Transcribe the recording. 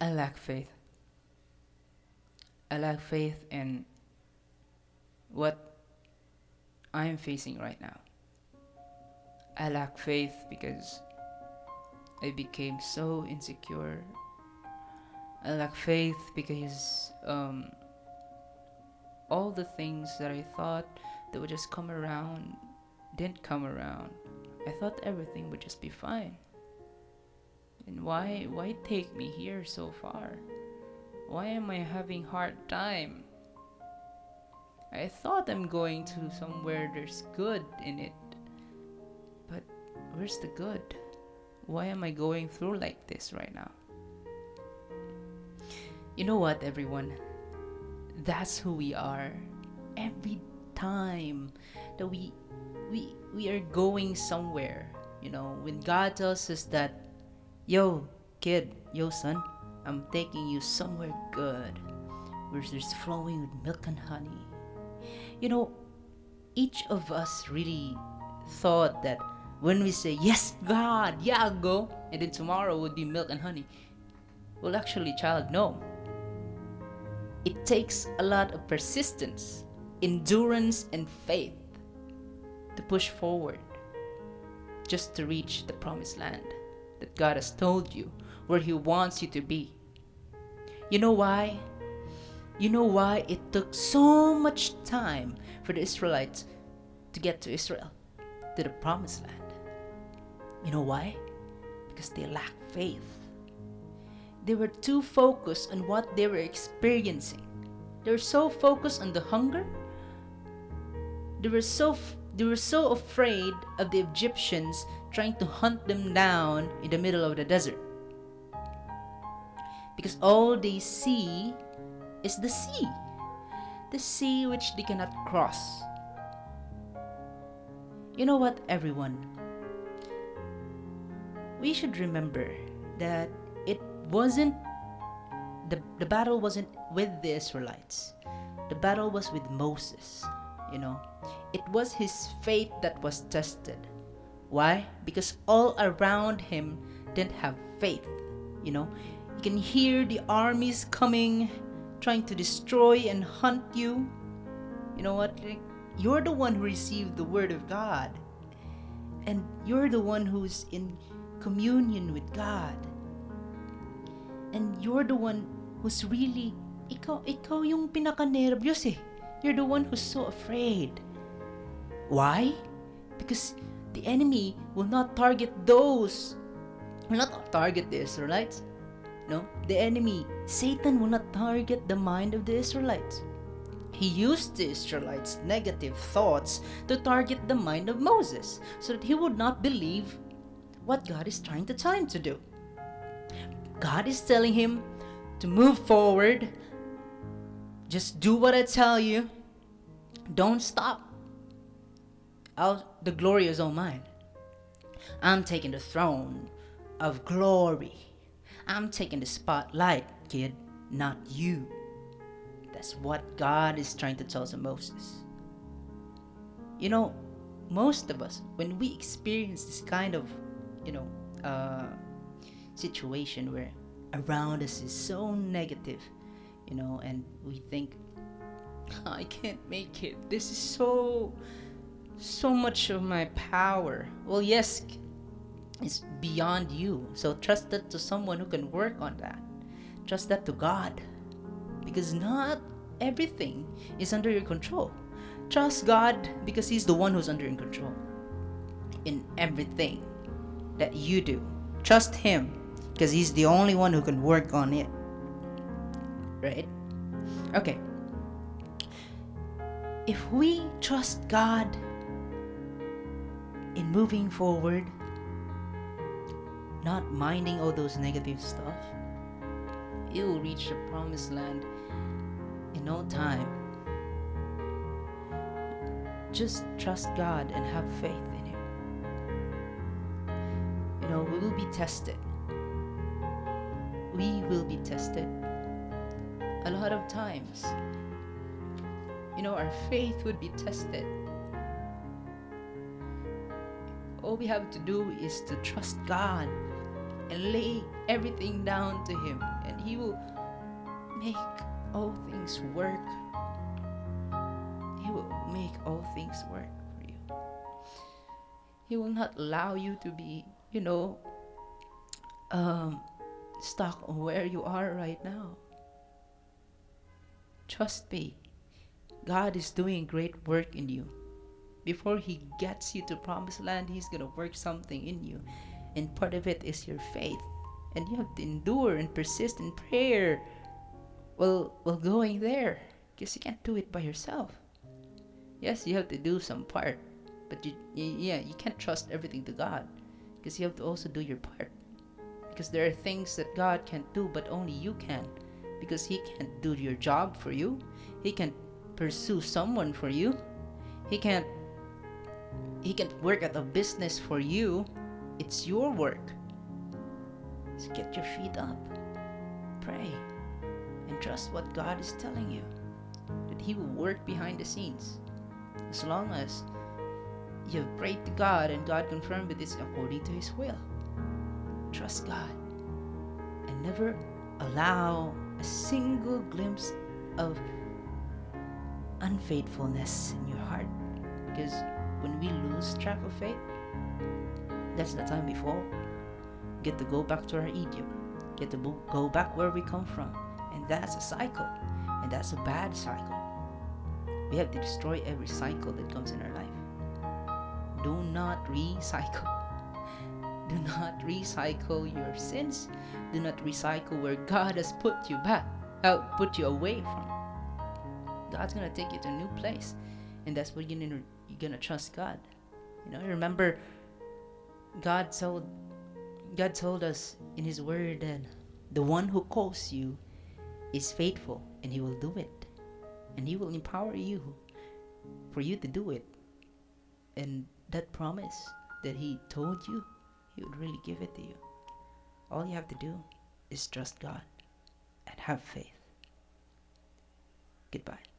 I lack faith. I lack faith in what I am facing right now. I lack faith because I became so insecure. I lack faith because um, all the things that I thought that would just come around didn't come around. I thought everything would just be fine. And why why take me here so far? Why am I having hard time? I thought I'm going to somewhere there's good in it. But where's the good? Why am I going through like this right now? You know what, everyone? That's who we are. Every time that we we we are going somewhere, you know, when God tells us that, yo, kid, yo, son, I'm taking you somewhere good, where there's flowing with milk and honey. You know, each of us really thought that when we say, Yes, God, yeah, I'll go, and then tomorrow would be milk and honey. Well, actually, child, no. It takes a lot of persistence, endurance, and faith to push forward just to reach the promised land that God has told you where He wants you to be. You know why? You know why it took so much time for the Israelites to get to Israel, to the promised land? You know why? Because they lacked faith. They were too focused on what they were experiencing. They were so focused on the hunger. They were so they were so afraid of the Egyptians trying to hunt them down in the middle of the desert. Because all they see is the sea, the sea which they cannot cross. You know what, everyone? We should remember that it wasn't the, the battle wasn't with the Israelites. The battle was with Moses, you know. It was his faith that was tested. Why? Because all around him didn't have faith, you know. You can hear the armies coming, trying to destroy and hunt you. You know what? You're the one who received the word of God. And you're the one who's in communion with God. And you're the one who's really ikaw ikaw yung pinaka-nervyos eh. You're the one who's so afraid. Why? Because the enemy will not target those will not target the Israelites. No, the enemy, Satan will not target the mind of the Israelites. He used the Israelites' negative thoughts to target the mind of Moses so that he would not believe what God is trying to tell him to do. God is telling him to move forward. Just do what I tell you. Don't stop. I'll, the glory is all mine. I'm taking the throne of glory. I'm taking the spotlight, kid, not you. That's what God is trying to tell to Moses. You know, most of us, when we experience this kind of, you know, uh, situation where around us is so negative, you know, and we think, I can't make it. This is so, so much of my power. Well, yes, it's beyond you. So trust that to someone who can work on that. Trust that to God. Because not everything is under your control. Trust God because He's the one who's under your control in everything that you do. Trust Him because He's the only one who can work on it. Right? Okay. If we trust God in moving forward, not minding all those negative stuff, you will reach the promised land in no time. Just trust God and have faith in Him. You know, we will be tested. We will be tested a lot of times. You know, our faith would be tested. All we have to do is to trust God and lay everything down to Him, and He will make all things work. He will make all things work for you. He will not allow you to be, you know, um, stuck where you are right now. Trust me, God is doing great work in you. Before He gets you to promised land, He's gonna work something in you, and part of it is your faith, and you have to endure and persist in prayer. While while going there, because you can't do it by yourself. Yes, you have to do some part, but you, you yeah you can't trust everything to God, because you have to also do your part. Because there are things that God can't do, but only you can because he can't do your job for you. He can't pursue someone for you. He can't he can't work at a business for you. It's your work. So get your feet up. Pray and trust what God is telling you. That he will work behind the scenes. As long as you have prayed to God and God confirmed it is according to his will. Trust God and never allow a single glimpse of unfaithfulness in your heart. Because when we lose track of faith, that's the time before. Get to go back to our Egypt. Get to go back where we come from. And that's a cycle. And that's a bad cycle. We have to destroy every cycle that comes in our life. Do not recycle. Do not recycle your sins. Do not recycle where God has put you back, uh, put you away from. God's gonna take you to a new place, and that's what you're gonna you're gonna trust God. You know, remember, God told God told us in His Word that the one who calls you is faithful, and He will do it, and He will empower you for you to do it. And that promise that He told you he would really give it to you. All you have to do is trust God and have faith. Goodbye.